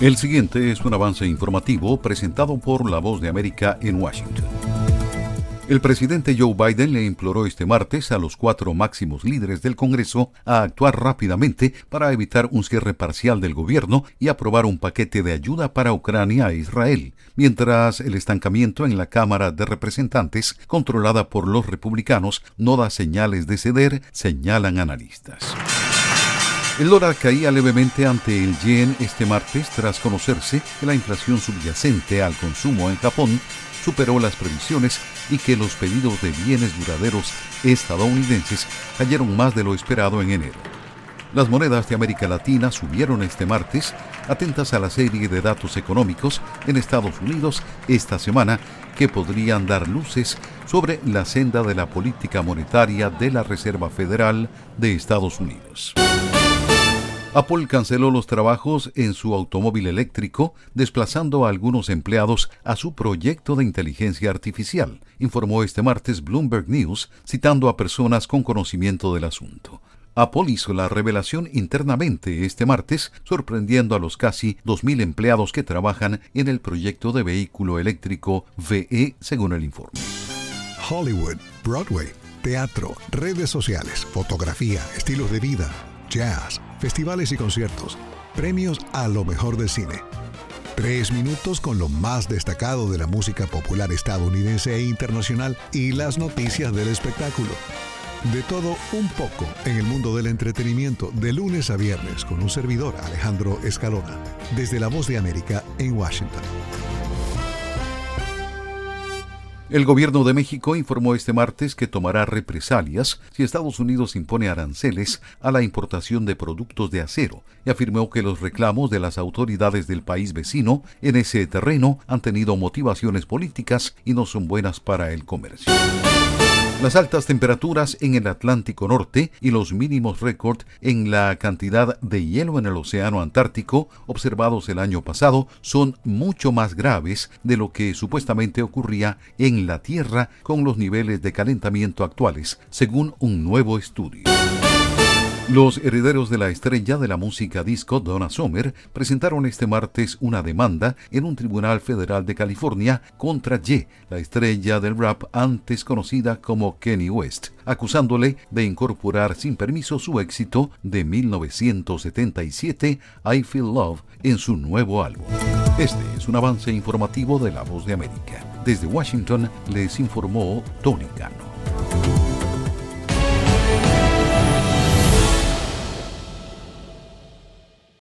El siguiente es un avance informativo presentado por La Voz de América en Washington. El presidente Joe Biden le imploró este martes a los cuatro máximos líderes del Congreso a actuar rápidamente para evitar un cierre parcial del gobierno y aprobar un paquete de ayuda para Ucrania e Israel, mientras el estancamiento en la Cámara de Representantes, controlada por los republicanos, no da señales de ceder, señalan analistas. El dólar caía levemente ante el yen este martes tras conocerse que la inflación subyacente al consumo en Japón superó las previsiones y que los pedidos de bienes duraderos estadounidenses cayeron más de lo esperado en enero. Las monedas de América Latina subieron este martes, atentas a la serie de datos económicos en Estados Unidos esta semana que podrían dar luces sobre la senda de la política monetaria de la Reserva Federal de Estados Unidos. Apple canceló los trabajos en su automóvil eléctrico, desplazando a algunos empleados a su proyecto de inteligencia artificial, informó este martes Bloomberg News, citando a personas con conocimiento del asunto. Apple hizo la revelación internamente este martes, sorprendiendo a los casi 2.000 empleados que trabajan en el proyecto de vehículo eléctrico VE, según el informe. Hollywood, Broadway, teatro, redes sociales, fotografía, estilos de vida, jazz festivales y conciertos, premios a lo mejor del cine. Tres minutos con lo más destacado de la música popular estadounidense e internacional y las noticias del espectáculo. De todo un poco en el mundo del entretenimiento de lunes a viernes con un servidor Alejandro Escalona, desde La Voz de América en Washington. El gobierno de México informó este martes que tomará represalias si Estados Unidos impone aranceles a la importación de productos de acero y afirmó que los reclamos de las autoridades del país vecino en ese terreno han tenido motivaciones políticas y no son buenas para el comercio. Las altas temperaturas en el Atlántico Norte y los mínimos récord en la cantidad de hielo en el Océano Antártico observados el año pasado son mucho más graves de lo que supuestamente ocurría en la Tierra con los niveles de calentamiento actuales, según un nuevo estudio. Los herederos de la estrella de la música disco Donna Summer presentaron este martes una demanda en un tribunal federal de California contra Ye, la estrella del rap antes conocida como Kenny West, acusándole de incorporar sin permiso su éxito de 1977, I Feel Love, en su nuevo álbum. Este es un avance informativo de La Voz de América. Desde Washington les informó Tony Cano.